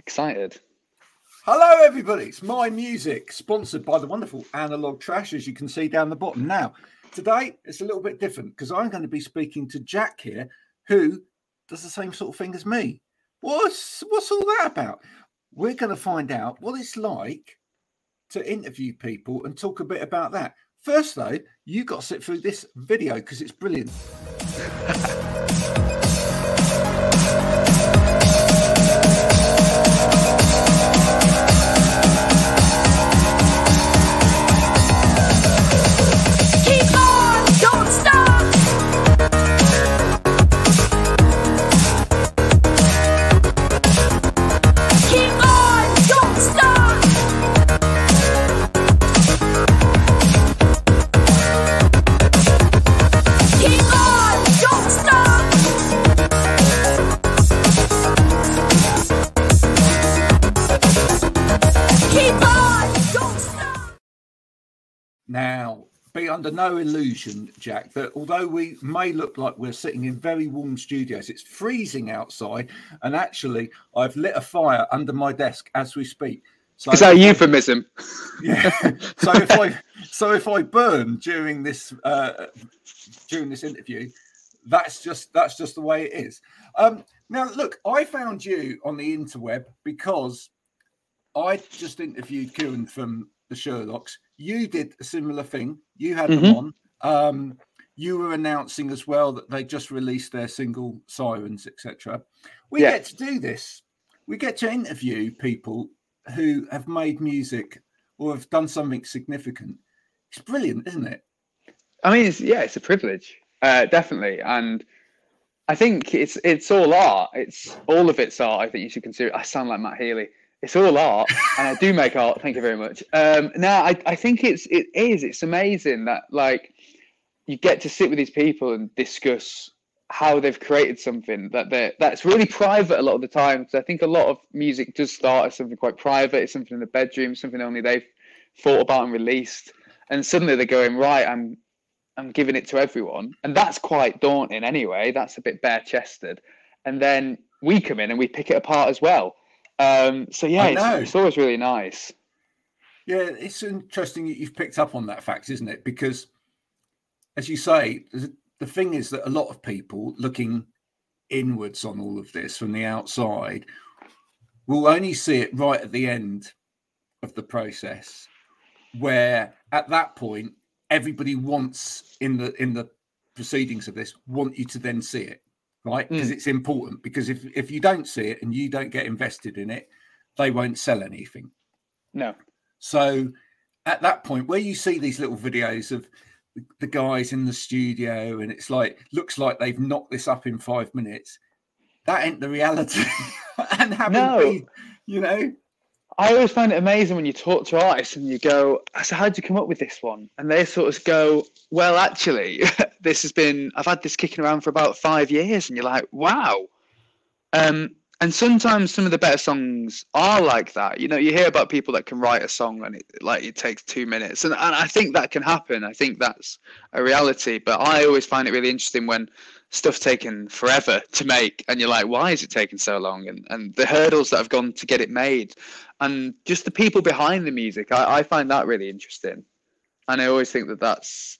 Excited. Hello, everybody. It's My Music, sponsored by the wonderful Analog Trash, as you can see down the bottom. Now, today it's a little bit different because I'm going to be speaking to Jack here, who does the same sort of thing as me. What's what's all that about? We're going to find out what it's like to interview people and talk a bit about that. First, though, you got to sit through this video because it's brilliant. be under no illusion, Jack, that although we may look like we're sitting in very warm studios, it's freezing outside, and actually, I've lit a fire under my desk as we speak. So Is that a euphemism? Yeah. so if I so if I burn during this uh, during this interview, that's just that's just the way it is. Um, now, look, I found you on the interweb because I just interviewed Kieran from the Sherlocks. You did a similar thing. You had them on. Um, you were announcing as well that they just released their single Sirens, etc. We Yeah. get to do this. We get to interview people who have made music or have done something significant. It's brilliant, isn't it? I mean, it's, yeah, it's a privilege, uh, definitely, and I think it's it's all art. It's all of it's art. I think you should consider. It. I sound like Matt Healy. It's all art, and I do make art. Thank you very much. Um, now, I, I think it's it is. It's amazing that like you get to sit with these people and discuss how they've created something that they that's really private a lot of the time. Because I think a lot of music does start as something quite private. It's something in the bedroom, something only they've thought about and released, and suddenly they're going right. I'm I'm giving it to everyone, and that's quite daunting anyway. That's a bit bare chested, and then we come in and we pick it apart as well. Um, so yeah, it's, it's always really nice. Yeah, it's interesting you've picked up on that fact, isn't it? Because, as you say, the the thing is that a lot of people looking inwards on all of this from the outside will only see it right at the end of the process, where at that point everybody wants in the in the proceedings of this want you to then see it, right? Hmm. Because it's important. Because if if you don't see it and you don't get invested in it, they won't sell anything. No, So at that point, where you see these little videos of the- the guys in the studio, and it's like looks like they've knocked this up in five minutes, that ain't the reality. and having No. been, you know, I always find it amazing when you talk to artists and you go, "So how'd you come up with this one?" And they sort of go, "Well, actually, this has been I've had this kicking around for about five years," and you're like, "Wow." Um, and sometimes some of the better songs are like that. You know, you hear about people that can write a song and it like it takes two minutes, and, and I think that can happen. I think that's a reality. But I always find it really interesting when stuff's taken forever to make, and you're like, "Why is it taking so long?" And and the hurdles that have gone to get it made, and just the people behind the music. I, I find that really interesting, and I always think that that's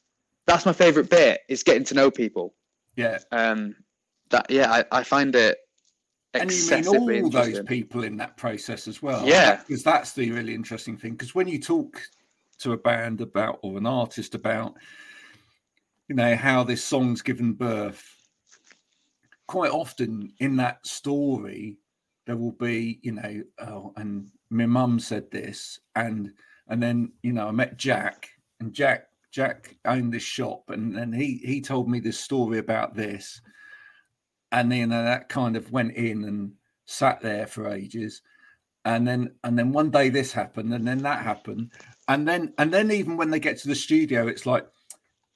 that's my favorite bit is getting to know people. yeah. Um, that yeah, I, I find it And you mean all those people in that process as well. Yeah. Because that's the really interesting thing. Because when you talk to a band about or an artist about, you know, how this song's given birth, quite often in that story, there will be, you know, oh, and my mum said this, and and then you know, I met Jack, and Jack Jack owned this shop, and and he he told me this story about this, and then that kind of went in and sat there for ages, and then and then one day this happened, and then that happened, and then and then even when they get to the studio, it's like,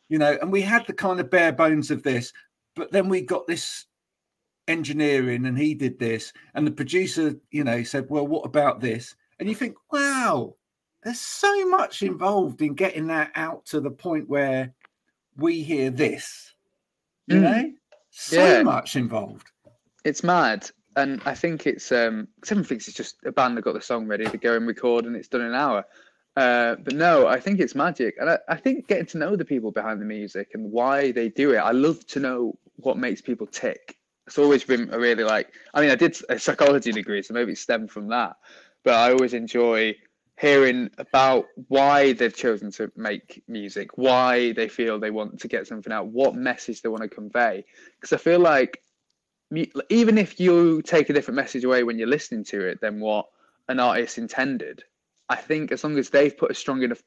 you know, and we had the kind of bare bones of this, but then we got this engineering and he did this. And the producer you know said well what about this? And you think wow there's so much involved in getting that out to the point where we hear this you Mm. know so Yeah. much involved It's mad. and I think it's um, 'cause everyone thinks it's just a band that got the song ready to go and record, and it's done in an hour. Uh, but no, I think it's magic, and I, I think getting to know the people behind the music and why they do it. I love to know what makes people tick. It's always been a really like. I mean, I did a psychology degree, so maybe it stemmed from that. But I always enjoy hearing about why they've chosen to make music, why they feel they want to get something out, what message they want to convey. Because I feel like even if you take a different message away when you're listening to it than what an artist intended, I think as long as they've put a strong enough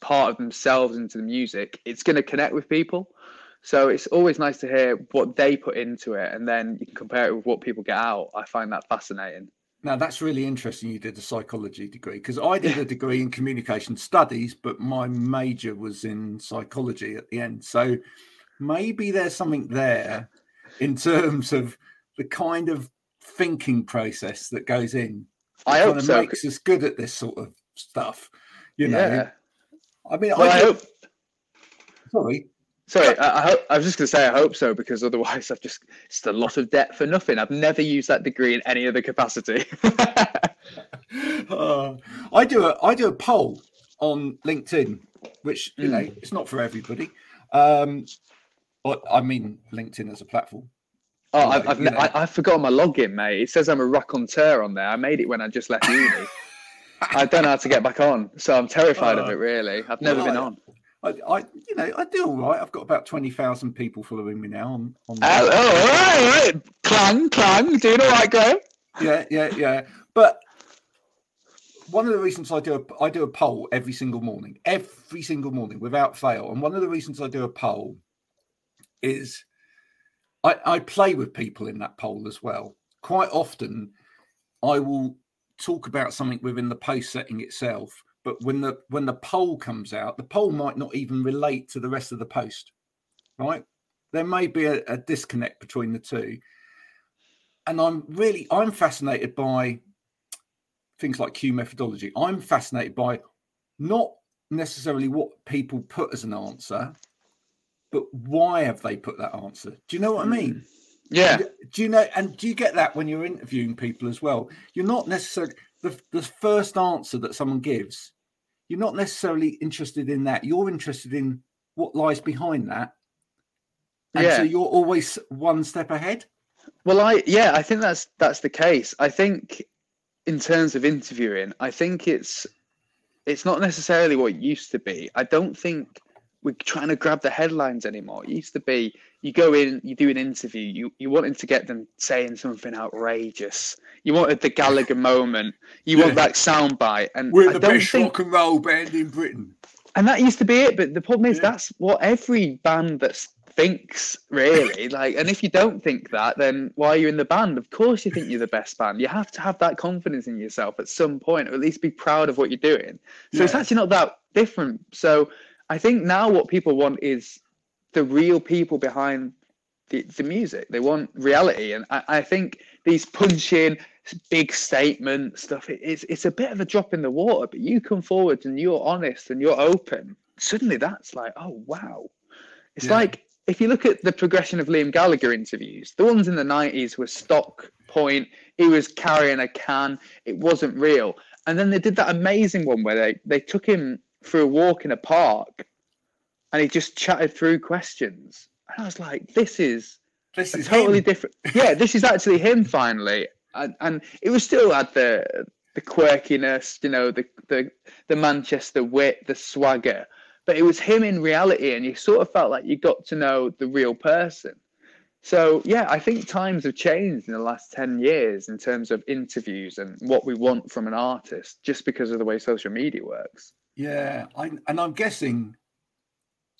part of themselves into the music, it's going to connect with people. So it's always nice to hear what they put into it, and then you can compare it with what people get out. I find that fascinating. Now that's really interesting. You did a psychology degree because I did a degree in communication studies, but my major was in psychology at the end. So maybe there's something there in terms of the kind of thinking process that goes in. I hope so. makes us good at this sort of stuff. You know, yeah. I mean, Well, I, I hope. sorry, Sorry, I, I, hope, I was just going to say I hope so because otherwise I've just it's a lot of debt for nothing. I've never used that degree in any other capacity. Uh, I do a I do a poll on LinkedIn, which you Mm. know it's not for everybody. Um, but I mean LinkedIn as a platform. oh, I've, I've, you know. I, I've forgotten my login, mate. It says I'm a raconteur on there. I made it when I just left uni. I don't know how to get back on, so I'm terrified of Uh, it. Really, I've never been well, on. I, I you know I do all right. I've got about twenty thousand people following me now on. on Oh, oh, all right, all right. Clang, clang. Doing all right, Graham? yeah, yeah, yeah. But one of the reasons I do a, I do a poll every single morning, every single morning without fail. And one of the reasons I do a poll is I, I play with people in that poll as well. Quite often, I will talk about something within the post setting itself, but when the when the poll comes out, the poll might not even relate to the rest of the post. Right? There may be a, a disconnect between the two and I'm really I'm fascinated by things like Q methodology. I'm fascinated by not necessarily what people put as an answer, but why have they put that answer? Do you know what I mean? Hmm. Yeah, Do you know? And do you get that when you're interviewing people as well? You're not necessarily the the first answer that someone gives. You're not necessarily interested in that. You're interested in what lies behind that. And so you're always one step ahead. Well, I yeah, I think that's that's the case. I think in terms of interviewing, I think it's it's not necessarily what it used to be. I don't think we're trying to grab the headlines anymore. It used to be you go in, you do an interview, you you wanted to get them saying something outrageous. You wanted the Gallagher moment. You want that soundbite, and We're I the don't best think rock and roll band in Britain. and that used to be it but the problem is Yeah. that's what every band that thinks really like and if you don't think that then why are you in the band of course you think you're the best band you have to have that confidence in yourself at some point or at least be proud of what you're doing so it's actually not that different so i think now what people want is the real people behind the, the music. They want reality. And I, I think these punching big statement stuff it, it's, it's a bit of a drop in the water but you come forward and you're honest and you're open. Suddenly that's like oh wow. It's Yeah. like if you look at the progression of liam gallagher interviews the ones in the 90s were stock point. He was carrying a can. It wasn't real. And then they did that amazing one where they, they took him for a walk in a park and he just chatted through questions and i was like this is This is totally him. different. Yeah, this is actually him finally, and, and it was still had the the quirkiness, you know, the the the Manchester wit, the swagger, but it was him in reality, and you sort of felt like you got to know the real person. So yeah, I think times have changed in the last ten years in terms of interviews and what we want from an artist, just because of the way social media works. Yeah, I, and I'm guessing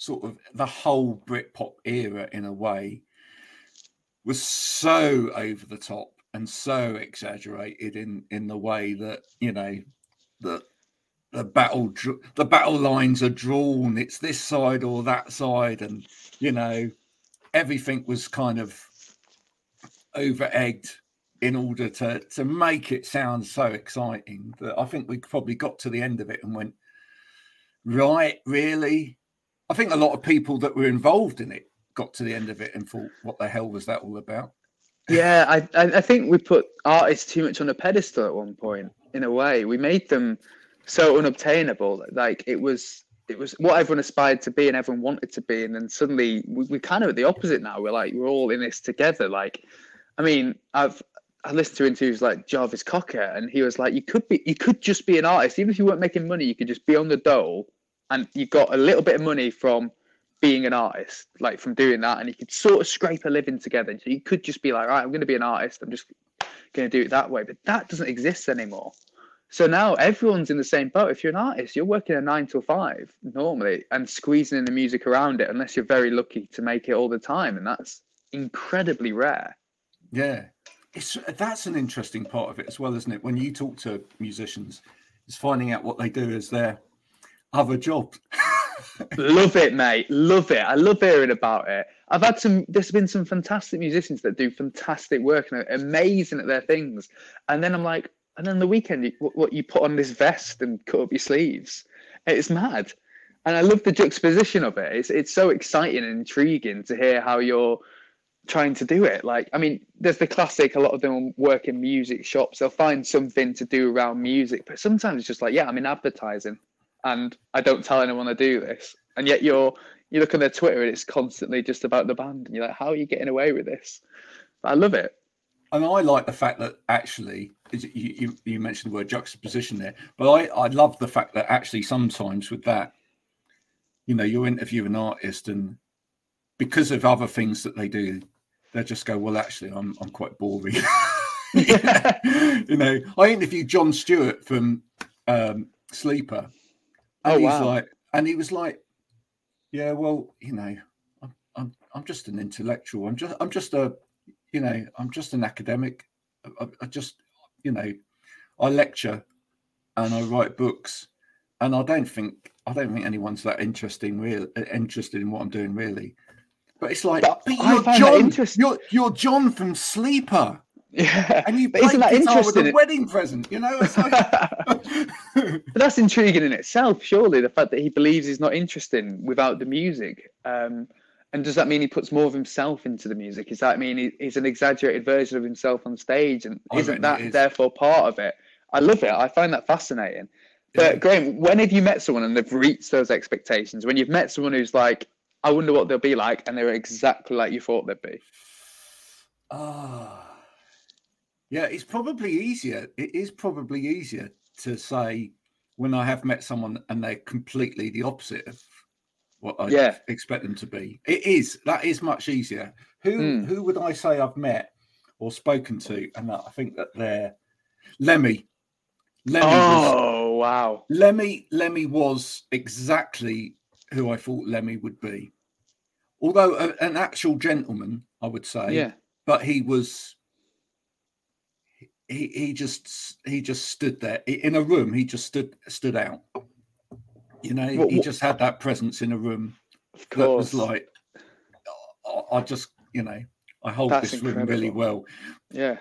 sort of the whole Britpop era in a way was so over the top and so exaggerated in in the way that you know the the battle the battle lines are drawn. It's this side or that side and you know everything was kind of over egged in order to to make it sound so exciting that I think we probably got to the end of it and went right really I think a lot of people that were involved in it got to the end of it and thought what the hell was that all about Yeah, I, I think we put artists too much on a pedestal at one point. In a way, we made them so unobtainable. Like it was, it was what everyone aspired to be and everyone wanted to be, and then suddenly we, we're kind of at the opposite now. We're like we're all in this together. Like, I mean, I've I listened to interviews like Jarvis Cocker, and he was like, you could be, you could just be an artist, even if you weren't making money, you could just be on the dole, and you got a little bit of money from being an artist, like from doing that, and you could sort of scrape a living together. So you could just be like, right, I'm going to be an artist. I'm just going to do it that way. But that doesn't exist anymore. So now everyone's in the same boat. If you're an artist, you're working a nine to five normally and squeezing in the music around it, unless you're very lucky to make it all the time, and that's incredibly rare. Yeah, it's that's an interesting part of it as well, isn't it? When you talk to musicians, it's finding out what they do as their other job. love it, mate. Love it. I love hearing about it. I've had some. There's been some fantastic musicians that do fantastic work and are amazing at their things. And then I'm like, and then the weekend, you, what, what you put on this vest and cut up your sleeves. It's mad, and I love the juxtaposition of it. It's it's so exciting and intriguing to hear how you're trying to do it. Like, I mean, there's the classic. A lot of them work in music shops. They'll find something to do around music, but sometimes it's just like, yeah, I'm in advertising and I don't tell anyone I do this. And yet you're you look on their Twitter and it's constantly just about the band, and you're like, how are you getting away with this? But I love it. And I like the fact that actually, you, you, you mentioned the word juxtaposition there, but I, I love the fact that actually sometimes with that, you know, you interview an artist and because of other things that they do, they just go, well, actually, I'm, I'm quite boring. you know, I interviewed Jon Stewart from um, Sleeper. And Oh, he's wow. like, and he was like, yeah, well, you know, I'm, I'm, I'm just an intellectual. I'm just, I'm just a, you know, I'm just an academic. I, I just, you know, I lecture and I write books, and I don't think I don't think anyone's that interesting, real uh, interested in what I'm doing, really. But it's like, But but, you're John. You're you're John from Sleeper, Yeah. and you But isn't that guitar with interesting? a wedding present. You know, it's like, but that's intriguing in itself, surely. The fact that he believes he's not interesting without the music. Um, and does that mean he puts more of himself into the music? Does that mean he, he's an exaggerated version of himself on stage? And I isn't that therefore part of it? I love it. I find that fascinating. But Yeah. Graham, when have you met someone and they've reached those expectations? When you've met someone who's like, I wonder what they'll be like, and they're exactly like you thought they'd be. Ah, yeah, it's probably easier. It is probably easier to say when I have met someone and they're completely the opposite of what I Yeah. expect them to be. It is that is much easier. Who Mm. who would I say I've met or spoken to, and that I think that they're Lemmy. Lemmy was Oh wow! Lemmy Lemmy was exactly who I thought Lemmy would be. Although a, an actual gentleman, I would say Yeah, but he was he he just he just stood there. In a room he just stood stood out. You know What- he just had that presence in a room of that was like I- i just you know i hold That's this room really well. Yeah,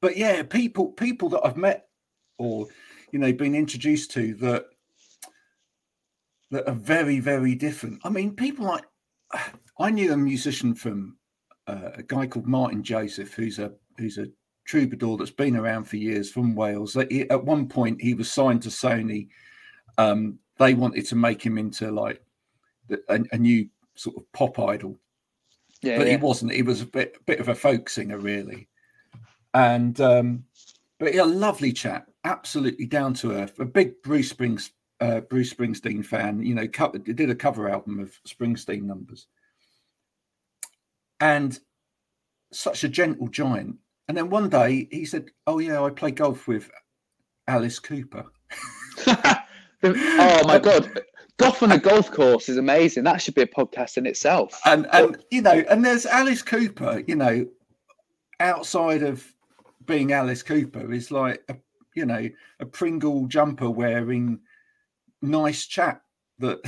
but yeah people people that i've met or you know been introduced to that that are very very different. I mean people like i knew a musician from uh, a guy called martyn joseph who's a who's a troubadour that's been around for years from wales he- at one point he was signed to sony um they wanted to make him into like a, a new sort of pop idol yeah, but yeah. he wasn't. He was a bit bit of a folk singer, really. And um, but yeah, lovely chap, absolutely down to earth. A big Bruce Springs uh, Bruce Springsteen fan. You know, did a cover album of Springsteen numbers, and such a gentle giant. And then one day he said, "Oh yeah, I play golf with Alice Cooper." oh my god, golf on a golf course is amazing. That should be a podcast in itself. and and you know and there's alice cooper you know outside of being alice cooper is like a you know a pringle jumper wearing nice chap that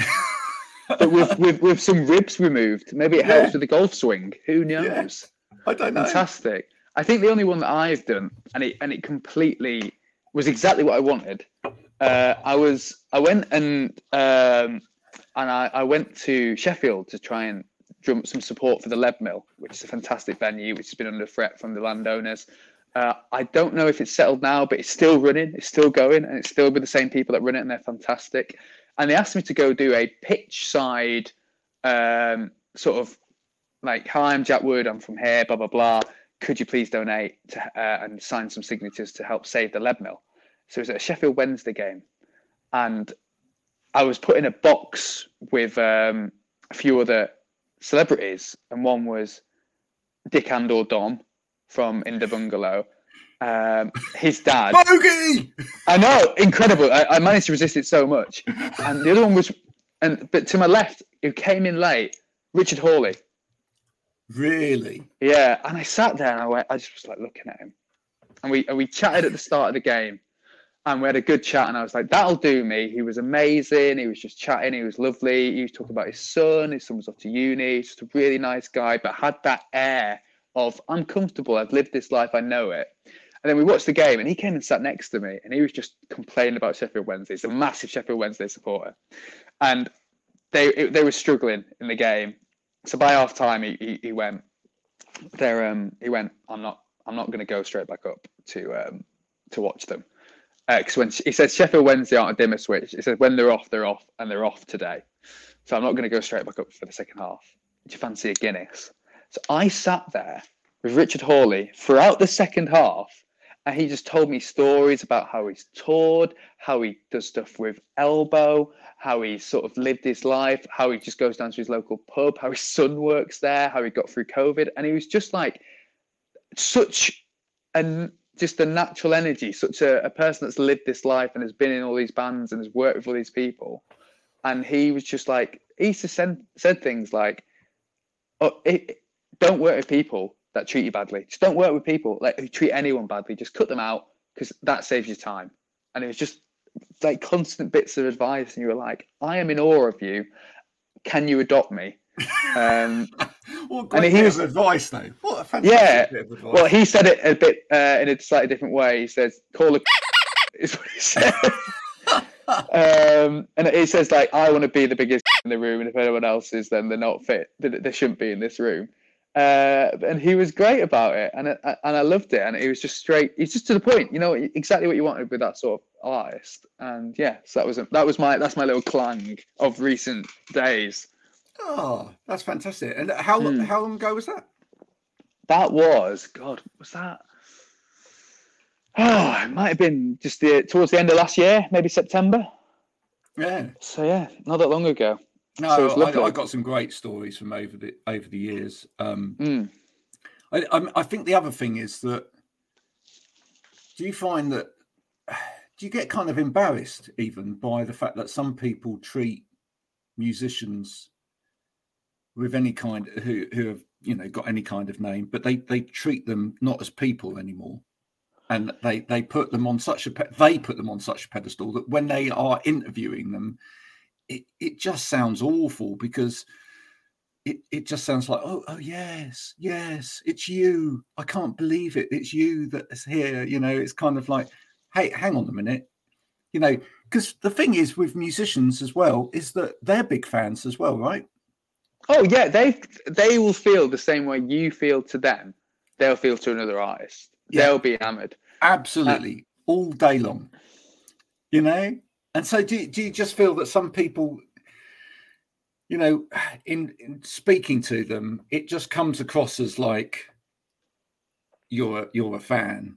but with, with with some ribs removed, maybe it Yeah. helps with the golf swing. Who knows? i don't know Fantastic. I think the only one that I've done, and it and it completely was exactly what I wanted. Uh, I was I went and um, and I, I went to Sheffield to try and drum some support for the Leadmill, which is a fantastic venue, which has been under threat from the landowners. Uh, I don't know if it's settled now, but it's still running, it's still going, and it's still with the same people that run it, and they're fantastic. And they asked me to go do a pitch side um, sort of like, "Hi, I'm Jack Wood. I'm from here. Blah blah blah. Could you please donate to, uh, and sign some signatures to help save the Leadmill?" So it was at a Sheffield Wednesday game, and I was put in a box with um, a few other celebrities, and one was Dick and Dom from In the Bungalow. Um, his dad. Bogey! I know, incredible. I, I managed to resist it so much. And the other one was, and but to my left, who came in late, Richard Hawley. Really? Yeah, and I sat there and I went, I just was like looking at him, and we and we chatted at the start of the game, and we had a good chat, and I was like, that'll do me. He was amazing. He was just chatting. He was lovely. He was talking about his son. His son was off to uni. Just a really nice guy, but had that air of I'm comfortable. I've lived this life. I know it. And then we watched the game, and he came and sat next to me, and he was just complaining about Sheffield Wednesday. He's a massive Sheffield Wednesday supporter, and they they were struggling in the game. So by half time, he, he, he went, there. Um, he went. I'm not. I'm not going to go straight back up to um, to watch them because when he said Sheffield Wednesday aren't a dimmer switch, he said when they're off, they're off, and they're off today. So I'm not going to go straight back up for the second half. Do you fancy a Guinness? So I sat there with Richard Hawley throughout the second half, and he just told me stories about how he's toured, how he does stuff with Elbow, how he sort of lived his life, how he just goes down to his local pub, how his son works there, how he got through COVID, and he was just like such an just a natural energy, such a, a person that's lived this life and has been in all these bands and has worked with all these people. And he was just like, he send, said things like, oh, it, don't work with people that treat you badly. Just don't work with people like who treat anyone badly. Just cut them out because that saves you time. And it was just like constant bits of advice. And you were like, I am in awe of you. Can you adopt me? Um, What And great he bit was- advice, though. What a fantastic Yeah. bit of advice. Well, he said it a bit uh, in a slightly different way. He says, "Call a," is what he said. um, and he says like, "I want to be the biggest in the room, and if anyone else is, then they're not fit. They, they shouldn't be in this room." Uh, and he was great about it, and I, and I loved it. And he was just straight. He's just to the point. You know exactly what you wanted with that sort of artist. And yeah, so that was a, that was my that's my little clang of recent days. Oh, that's fantastic. And how Hmm. how long ago was that? That was God. Was that? Oh, it might have been just the towards the end of last year, maybe September. Yeah. So yeah, not that long ago. No, So I. I got some great stories from over the over the years. Um, Mm. I, I, I think the other thing is that do you find that do you get kind of embarrassed even by the fact that some people treat musicians with any kind who who have you know got any kind of name, but they they treat them not as people anymore, and they they put them on such a they put them on such a pedestal that when they are interviewing them, it it just sounds awful because it, it just sounds like oh oh yes yes it's you i can't believe it it's you that's here you know it's kind of like hey hang on a minute you know because the thing is with musicians as well is that they're big fans as well right Oh yeah, they they will feel the same way you feel to them. They'll feel to another artist. Yeah. They'll be hammered. Uh, absolutely all day long you know and so do, do you just feel that some people you know in, in speaking to them it just comes across as like you're a- you're a fan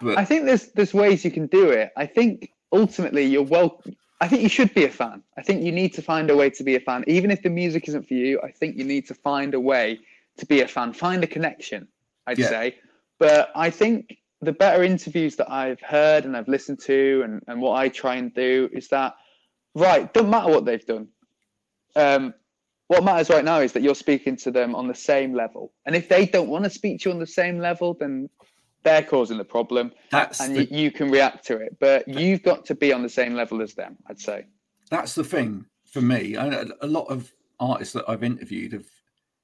but I think there's there's ways you can do it. I think ultimately you're well. I think you should be a fan. I think you need to find a way to be a fan, even if the music isn't for you. I think you need to find a way to be a fan. Find a connection. I'd Yeah. say. But I think the better interviews that I've heard and I've listened to, and and what I try and do is that right. Doesn't matter what they've done. Um, what matters right now is that you're speaking to them on the same level. And if they don't want to speak to you on the same level, then they're causing the problem that's and the, you, you can react to it. But you've got to be on the same level as them, I'd say. that's the thing for me. I, a lot of artists that I've interviewed have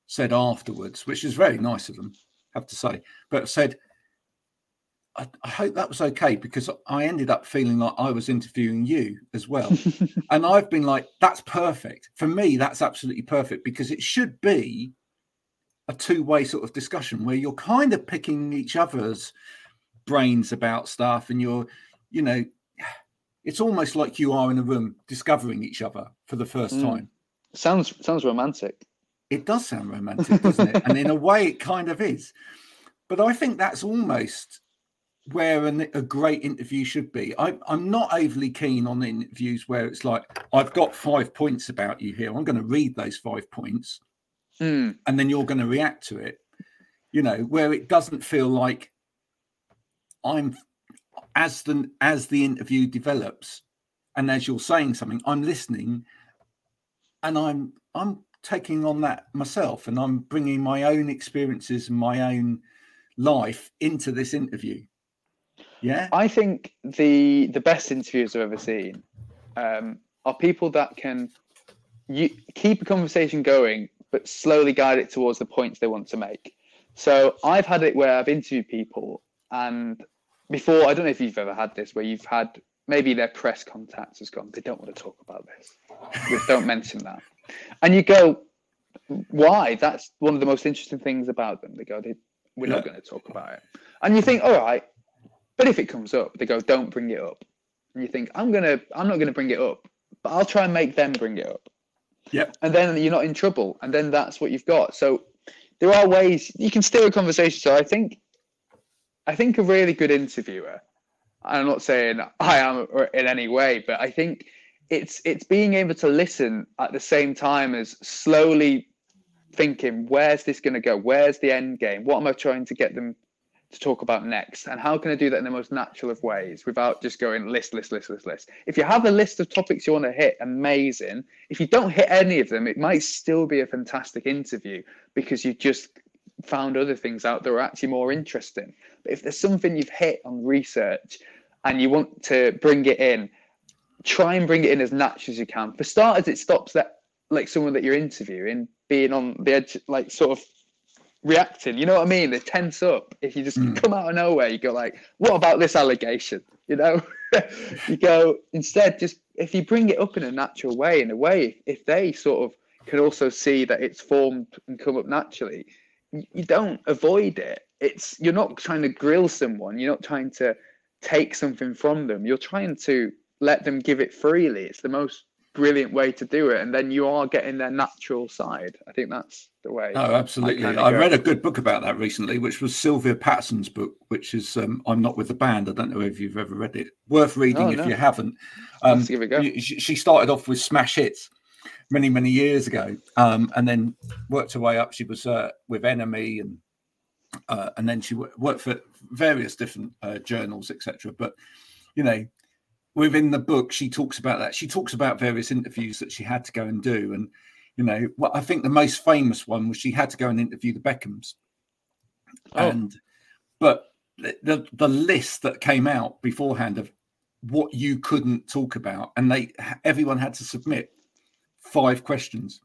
said afterwards, which is very nice of them, have to say, but have said, I, I hope that was okay because I ended up feeling like I was interviewing you as well. and I've been like, that's perfect. For me, that's absolutely perfect because it should be a two way sort of discussion where you're kind of picking each other's brains about stuff and you're, you know, it's almost like you are in a room discovering each other for the first Mm. time. Sounds sounds romantic. It does sound romantic, doesn't it? And in a way, it kind of is. But I think that's almost where an, a great interview should be. I, I'm not overly keen on interviews where it's like, I've got five points about you here. I'm going to read those five points Mm, and then you're going to react to it. You know, where it doesn't feel like I'm as the as the interview develops and as you're saying something, I'm listening and I'm I'm taking on that myself and I'm bringing my own experiences and my own life into this interview. Yeah. I think the the best interviews I've ever seen um, are people that can you keep a conversation going, but slowly guide it towards the points they want to make. So I've had it where I've interviewed people, and before I don't know if you've ever had this, where you've had maybe their press contact has gone, they don't want to talk about this, don't mention that, and you go, why? That's one of the most interesting things about them. They go, they, we're not going to talk about it, and you think, all right, but if it comes up, they go, don't bring it up, and you think, I'm gonna, I'm not gonna bring it up, but I'll try and make them bring it up. Yep. and then you're not in trouble and then that's what you've got. So there are ways you can steer a conversation. So i think i think a really good interviewer and i'm not saying i am in any way but i think it's it's being able to listen at the same time as slowly thinking where's this going to go? Where's the end game? What am i trying to get them to talk about next and how can i do that in the most natural of ways without just going list list list list list? If you have a list of topics you want to hit amazing. If you don't hit any of them it might still be a fantastic interview because you just found other things out that are actually more interesting. But if there's something you've hit on research and you want to bring it in try and bring it in as natural as you can. For starters it stops that like someone that you're interviewing being on the edge like sort of reacting. You know what I mean? They tense up. If you just Mm. come out of nowhere, you go like, "What about this allegation?" You know, you go instead. Just if you bring it up in a natural way, in a way, if they sort of can also see that it's formed and come up naturally, you don't avoid it. It's you're not trying to grill someone. You're not trying to take something from them. You're trying to let them give it freely. It's the most brilliant way to do it, and then you are getting their natural side. I think that's the way. Oh, absolutely. kinda I, read a good book about that recently, which was Sylvia Patterson's book, which is um, I'm Not With the Band. I don't know if you've ever read it. Worth reading Oh, if no. you haven't. Let's Um, give it a go. she she started off with smash hits many, many years ago, um, and then worked her way up. She was uh, with NME, and uh, and then she worked for various different uh, journals, etc. But you know, within the book, she talks about that. She talks about various interviews that she had to go and do, and you know, what I think the most famous one was she had to go and interview the Beckhams, Oh. and but the, the the list that came out beforehand of what you couldn't talk about, and they everyone had to submit five questions,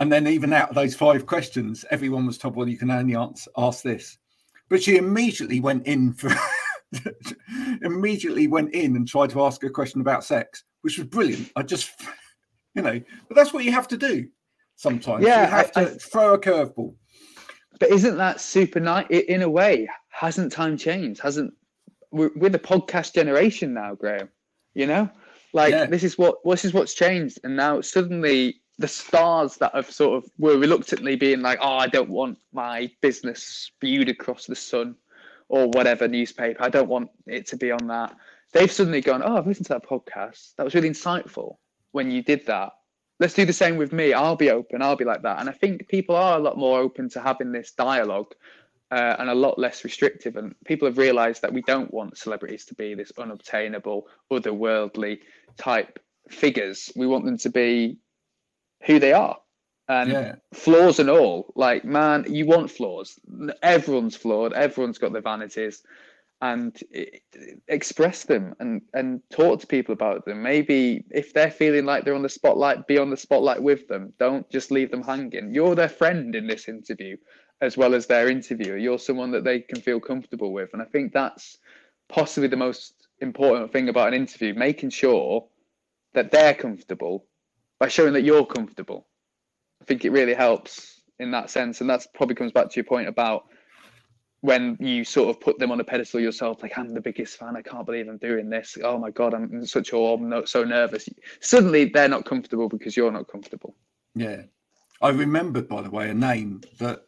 and then even out of those five questions, everyone was told, "Well, you can only answer, ask this." But she immediately went in for immediately went in and tried to ask a question about sex, which was brilliant. I just, you know, but that's what you have to do sometimes. Yeah, you have I- to I- throw a curveball. But isn't that super nice? In a way, hasn't time changed? Hasn't we're, we're the podcast generation now, Graham? You know, like Yeah. this is what this is what's changed, and now suddenly the stars that have sort of were reluctantly being like, "Oh, I don't want my business spewed across the sun," or whatever newspaper. I don't want it to be on that. They've suddenly gone, "Oh, I've listened to that podcast. That was really insightful when you did that." let's do the same with me. I'll be open. I'll be like that. And I think people are a lot more open to having this dialogue uh, and a lot less restrictive. And people have realized that we don't want celebrities to be this unobtainable, otherworldly type figures. We want them to be who they are. And Yeah. flaws and all. Like, man, you want flaws. Everyone's flawed. Everyone's got their vanities. And express them and and talk to people about them. Maybe if they're feeling like they're on the spotlight, be on the spotlight with them. Don't just leave them hanging. You're their friend in this interview, as well as their interviewer. You're someone that they can feel comfortable with, and I think that's possibly the most important thing about an interview: making sure that they're comfortable by showing that you're comfortable. I think it really helps in that sense, and that's probably comes back to your point about when you sort of put them on a pedestal yourself, like I'm the biggest fan, I can't believe I'm doing this. Oh my god, I'm in such awe, I'm not so nervous. Suddenly they're not comfortable because you're not comfortable. Yeah. I remembered, by the way, a name that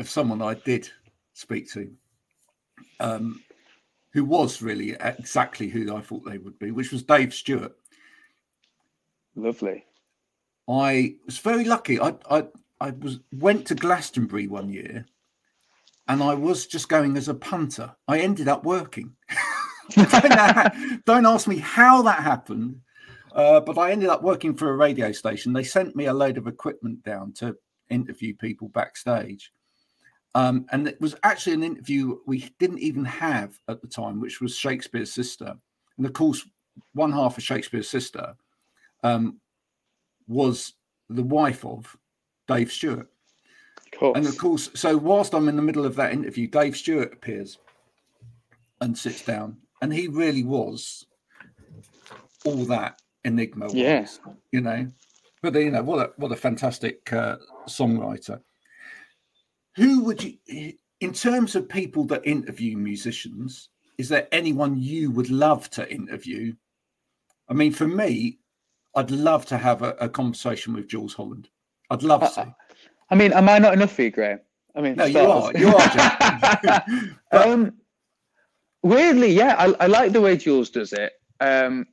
of someone I did speak to, um, who was really exactly who I thought they would be, which was Dave Stewart. Lovely. I was very lucky. I I, I was went to Glastonbury one year, and I was just going as a punter. I ended up working. don't, don't ask me how that happened, uh, but I ended up working for a radio station. They sent me a load of equipment down to interview people backstage. Um, and it was actually an interview we didn't even have at the time, which was Shakespears Sister. And of course, one half of Shakespears Sister um, was the wife of Dave Stewart. Of. And of course, so whilst I'm in the middle of that interview, Dave Stewart appears and sits down, and he really was all that enigma. Yeah. Was, you know, but you know what a what a fantastic uh, songwriter. Who would you, in terms of people that interview musicians, is there anyone you would love to interview? I mean, for me, I'd love to have a, a conversation with Jools Holland. I'd love Uh, to. I mean, am I not enough for you, Graham? I mean, No, you are. You are, But- um, weirdly, yeah, I, I like the way Jools does it. Um,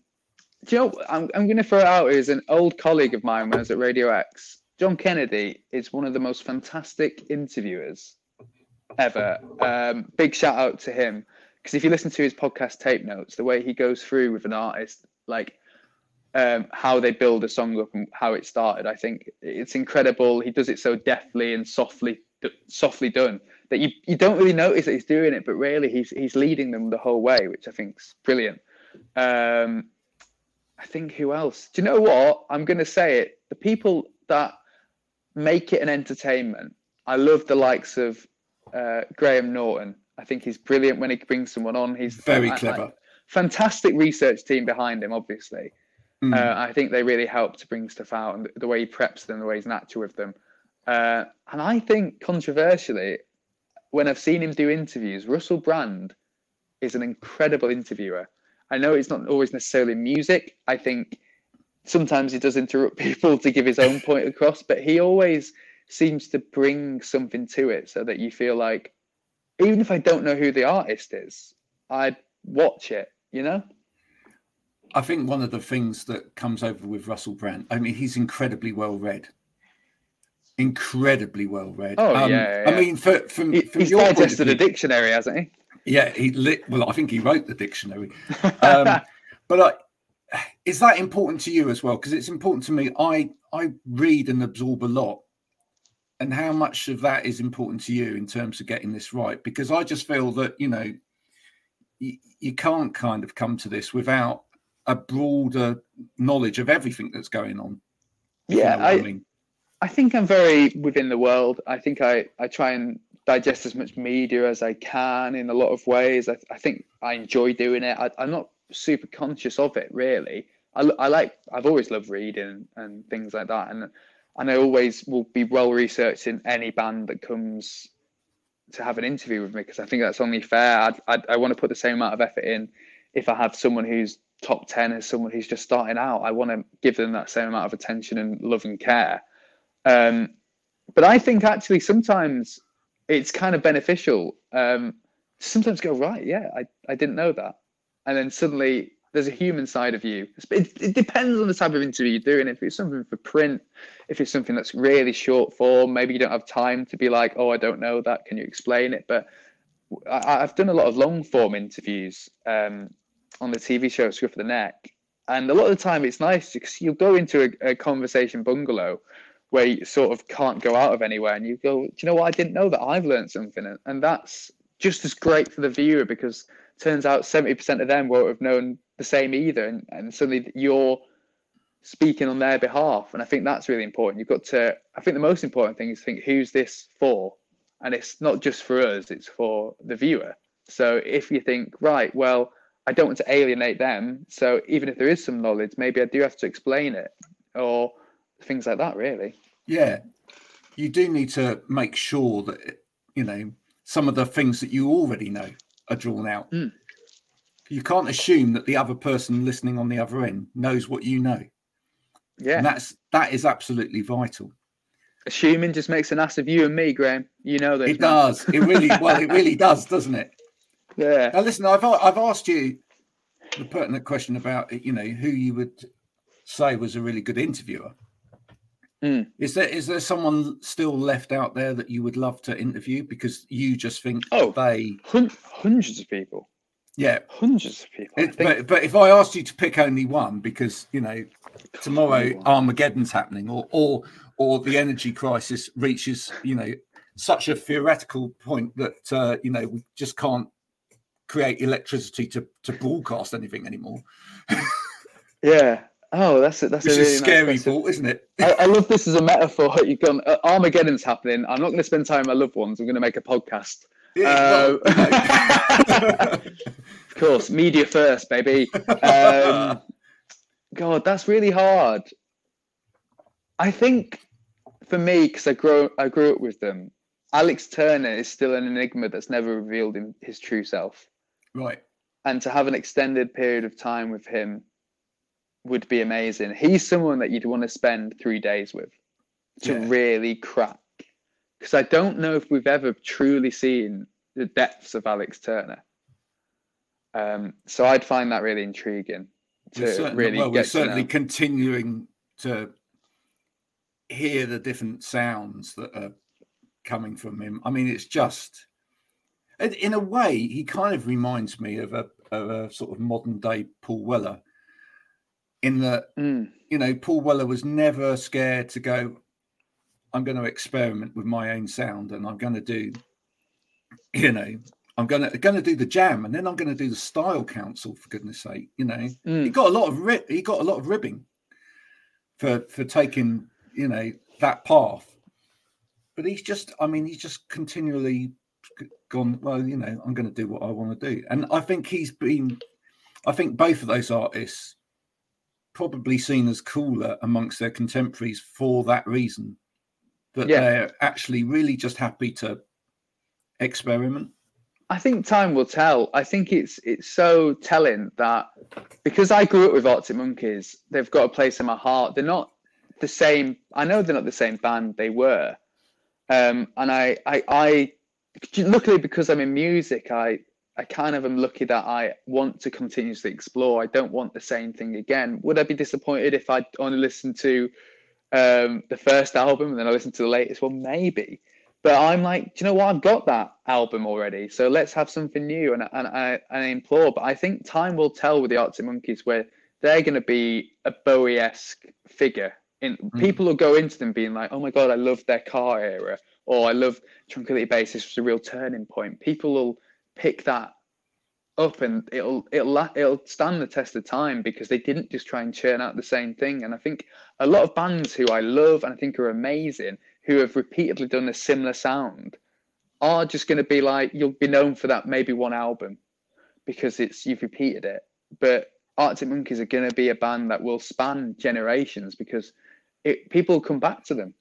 do you know? I'm I'm going to throw it out as an old colleague of mine when I was at Radio X. John Kennedy is one of the most fantastic interviewers ever. Um, big shout out to him because if you listen to his podcast tape notes, the way he goes through with an artist, like um, how they build a song up and how it started, I think it's incredible. He does it so deftly and softly, softly done that you, you don't really notice that he's doing it, but really he's he's leading them the whole way, which I think's brilliant. Um, I think who else? Do you know what? I'm going to say it. The people that make it an entertainment. I love the likes of uh, Graham Norton. I think he's brilliant when he brings someone on. He's Very I- clever. fantastic research team behind him, obviously. Mm. Uh, I think they really help to bring stuff out and the way he preps them, the way he's natural with them. Uh, and I think, controversially, when I've seen him do interviews, Russell Brand is an incredible interviewer. I know it's not always necessarily music. I think sometimes he does interrupt people to give his own point across, but he always seems to bring something to it so that you feel like, even if I don't know who the artist is, I'd watch it, you know? I think one of the things that comes over with Russell Brand, I mean, he's incredibly well read. Incredibly well read. Oh, yeah, yeah, I mean, for, from, He, from he's your point of digested a dictionary, hasn't he? Yeah, he lit. Well, I think he wrote the dictionary. Um, but I, is that important to you as well? Because it's important to me. I I read and absorb a lot, and how much of that is important to you in terms of getting this right? Because I just feel that you know, you, you can't kind of come to this without a broader knowledge of everything that's going on. if you Yeah, know what I- mean. I think I'm very within the world. I think I, I try and digest as much media as I can in a lot of ways. I, I think I enjoy doing it. I, I'm not super conscious of it really. I, I like I've always loved reading and things like that, and and I always will be well researched in any band that comes to have an interview with me because I think that's only fair. I'd, I'd, I want to put the same amount of effort in if I have someone who's top 10 as someone who's just starting out. I want to give them that same amount of attention and love and care. Um, but I think actually sometimes it's kind of beneficial. Um, sometimes go right, yeah, I, I didn't know that, and then suddenly there's a human side of you. It, it depends on the type of interview you're doing. If it's something for print, if it's something that's really short form, maybe you don't have time to be like, oh, I don't know that. Can you explain it? But I, I've done a lot of long form interviews um, on the TV show Scruff of the Neck, and a lot of the time it's nice because you'll go into a, a conversation bungalow where you sort of can't go out of anywhere, and you go, do you know what? I didn't know that. I've learned something, and, that's just as great for the viewer because turns out 70% of them won't have known the same either and, and suddenly you're speaking on their behalf and i think that's really important you've got to i think the most important thing is think who's this for and it's not just for us; it's for the viewer. So if you think, right, well, I don't want to alienate them, so even if there is some knowledge, maybe I do have to explain it, or things like that. Really, Yeah, you do need to make sure that you know some of the things that you already know are drawn out. Mm. You can't assume that the other person listening on the other end knows what you know, yeah. and that's that is absolutely vital. Assuming just makes an ass of you and me, Graham. You know that It does. It really well. It really does, doesn't it? Yeah. Now, listen, I've I've asked you the pertinent question about you know who you would say was a really good interviewer. Mm. Is there is there someone still left out there that you would love to interview because you just think Oh. they Hun- hundreds of people. yeah. Hundreds of people. It, but but if I asked you to pick only one because you know tomorrow one. Armageddon's happening or or or the energy crisis reaches you know such a theoretical point that uh, you know we just can't create electricity to to broadcast anything anymore. Yeah. Oh, that's it. That's Which a really is scary nice thought, isn't it? I, I love this as a metaphor. You've gone. Uh, Armageddon's happening. I'm not going to spend time with my loved ones. I'm going to make a podcast. Yeah, well, Uh, Of course, media first, baby. Um, God, that's really hard. I think for me, because I grew I grew up with them, Alex Turner is still an enigma that's never revealed in his true self. Right. and to have an extended period of time with him would be amazing. He's someone that you'd want to spend three days with to Yeah. really crack. Because I don't know if we've ever truly seen the depths of Alex Turner. Um, so I'd find that really intriguing to really well, we're to certainly know. continuing to hear the different sounds that are coming from him. I mean, it's just, in- a way, he kind of reminds me of a, of a sort of modern day Paul Weller, in that Mm, you know Paul Weller was never scared to go. I'm going to experiment with my own sound, and I'm going to do, you know, I'm going to going to do the jam, and then I'm going to do the style council. For goodness' sake, you know, he mm. got a lot of ri- he got a lot of ribbing for for taking you know that path but he's just i mean he's just continually gone well you know i'm going to do what i want to do and i think he's been i think both of those artists probably seen as cooler amongst their contemporaries for that reason that Yeah. they're actually really just happy to experiment I think time will tell. I think it's it's so telling that because I grew up with Arctic Monkeys, they've got a place in my heart. They're not the same. I know they're not the same band they were, um, and I, I, I, luckily because I'm in music, I, I kind of am lucky that I want to continuously explore. I don't want the same thing again. Would I be disappointed if I only listened to um, the first album and then I listened to the latest one? Maybe. But I'm like, do you know what? I've got that album already, so let's have something new. And and I, I implore, but I think time will tell with the Arctic Monkeys where they're going to be a Bowie-esque figure. In people will go into them being like, oh my god, I love their car era, or I love Tranquility Base. This was a real turning point. People will pick that up, and it'll it'll it'll stand the test of time because they didn't just try and churn out the same thing. And I think a lot of bands who I love and I think are amazing, who have repeatedly done a similar sound, are just going to be like you'll be known for that maybe one album because it's you've repeated it. But Arctic Monkeys are going to be a band that will span generations because it, people will come back to them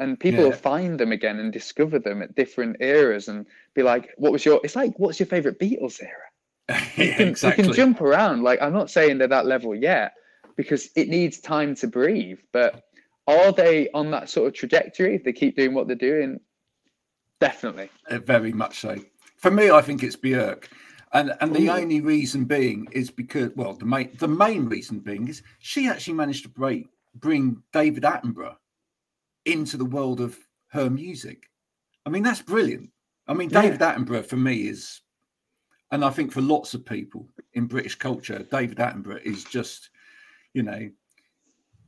and people will find them again and discover them at different eras and be like, "What was your?" It's like, "What's your favorite Beatles era?" You can, exactly you can jump around. Like I'm not saying they're that level yet because it needs time to breathe. But are they on that sort of trajectory if they keep doing what they're doing? Definitely. Uh, very much so. For me, I think it's Björk, and and the Ooh. only reason being is because well, the main the main reason being is she actually managed to break bring David Attenborough into the world of her music. I mean, that's brilliant. I mean, Yeah. David Attenborough for me is, and I think for lots of people in British culture, David Attenborough is just, you know,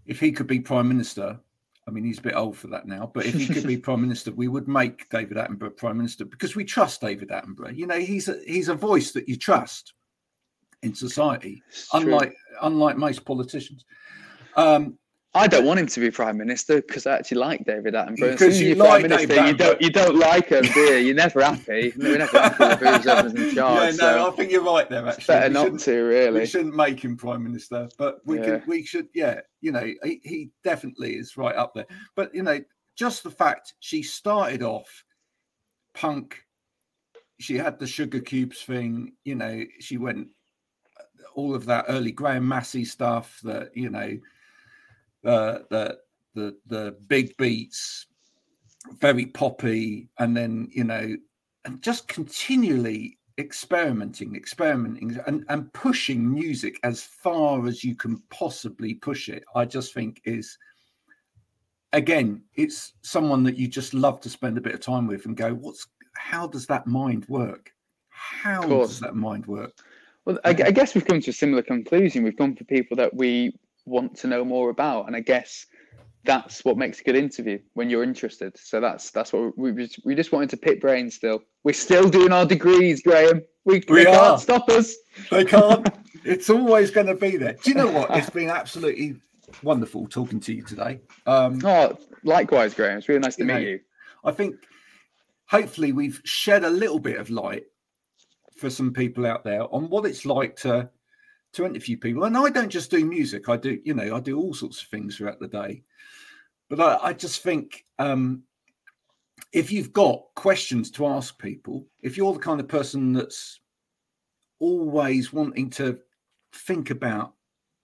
if he could be prime minister, I mean, he's a bit old for that now, but if he could be prime minister, we would make David Attenborough prime minister because we trust David Attenborough. You know, he's a, he's a voice that you trust in society, It's true. unlike unlike most politicians. Um, I don't want him to be prime minister because I actually like David Attenborough. Because you prime like minister, David you don't you don't like him, do you? You're never happy. You're never happy with whoever's in yeah, no, so I think you're right there. Actually, better We not to really. We shouldn't make him prime minister, but we Yeah. can. We should. Yeah, you know, he, he definitely is right up there. But you know, just the fact she started off punk, she had the sugar cubes thing. You know, she went uh, all of that early Graham Massey stuff. That you know, uh, the the the big beats, very poppy, and then you know, and just continually experimenting, experimenting, and, and pushing music as far as you can possibly push it. I just think is again, it's someone that you just love to spend a bit of time with and go, what's how does that mind work? How does that mind work? Well, I, I guess we've come to a similar conclusion. We've gone for people that we want to know more about, and I guess that's what makes a good interview when you're interested. So that's that's what we we just, we just wanted to pick brains. Still, we're still doing our degrees, Graham. We, We are. can't stop us. They can't. it's always going to be there. Do you know what? It's been absolutely wonderful talking to you today. Um, Oh, likewise, Graham. It's really nice to You know, meet you. I think hopefully we've shed a little bit of light for some people out there on what it's like to to interview people. And I don't just do music; I do, you know, I do all sorts of things throughout the day. But I, I just think um, if you've got questions to ask people, if you're the kind of person that's always wanting to think about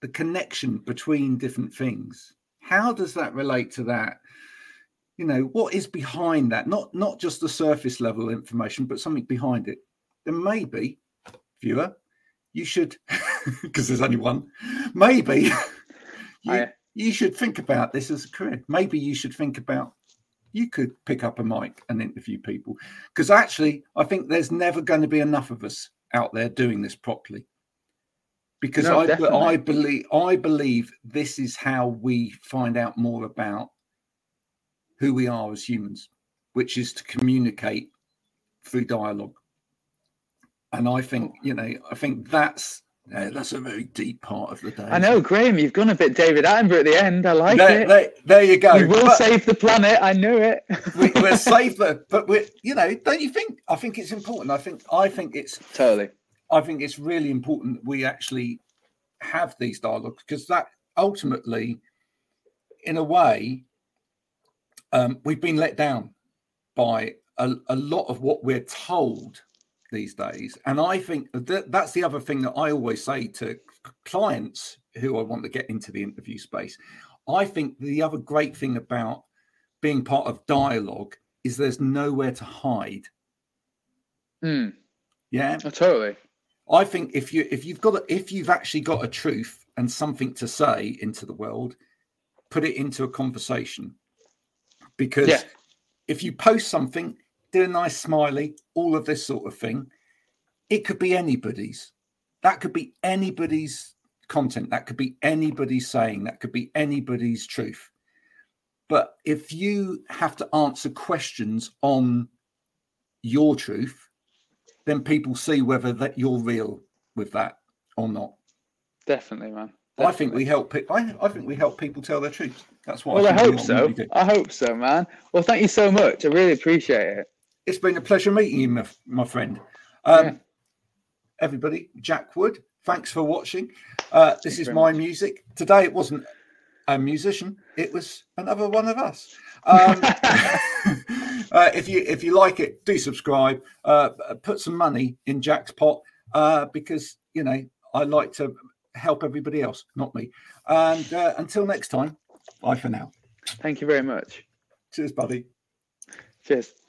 the connection between different things, how does that relate to that? you know what is behind that not not just the surface level information but something behind it then maybe viewer you should because there's only one maybe you, I- you should think about this as a career maybe you should think about you could pick up a mic and interview people because actually i think there's never going to be enough of us out there doing this properly because No, I, definitely. I believe i believe this is how we find out more about who we are as humans, which is to communicate through dialogue. And I think, you know, I think that's uh, that's a very deep part of the day. I know, Graham. You've gone a bit David Attenborough at the end. I like There, it. there, there you go. we will But save the planet. I knew it. we, we're safe, but, but we're, you know, don't you think? I think it's important. I think, I think it's, totally. I think it's really important that we actually have these dialogues because that ultimately, in a way, um, we've been let down by a, a lot of what we're told these days. And I think that that's the other thing that I always say to clients who I want to get into the interview space. I think the other great thing about being part of dialogue is there's nowhere to hide. Mm, Yeah. oh, totally. I think if you if you've got a, if you've actually got a truth and something to say into the world, put it into a conversation. Because Yeah. if you post something, do a nice smiley, all of this sort of thing, it could be anybody's. That could be anybody's content. That could be anybody's saying. That could be anybody's truth. But if you have to answer questions on your truth, then people see whether that you're real with that or not. Definitely, man. I think we help. pe- I, I think we help people tell their truth. That's what. Well, I we hope so. I hope so, man. Well, thank you so much. I really appreciate it. It's been a pleasure meeting you, my, my friend. Um, Yeah. Everybody, Jack Wood. Thanks for watching. Uh, this is my much. music today. It wasn't a musician. It was another one of us. Um, uh, if you if you like it, do subscribe. Uh, put some money in Jack's pot uh, because you know I like to help everybody else, not me. And uh, until next time, bye for now. Thank you very much. Cheers, buddy. Cheers.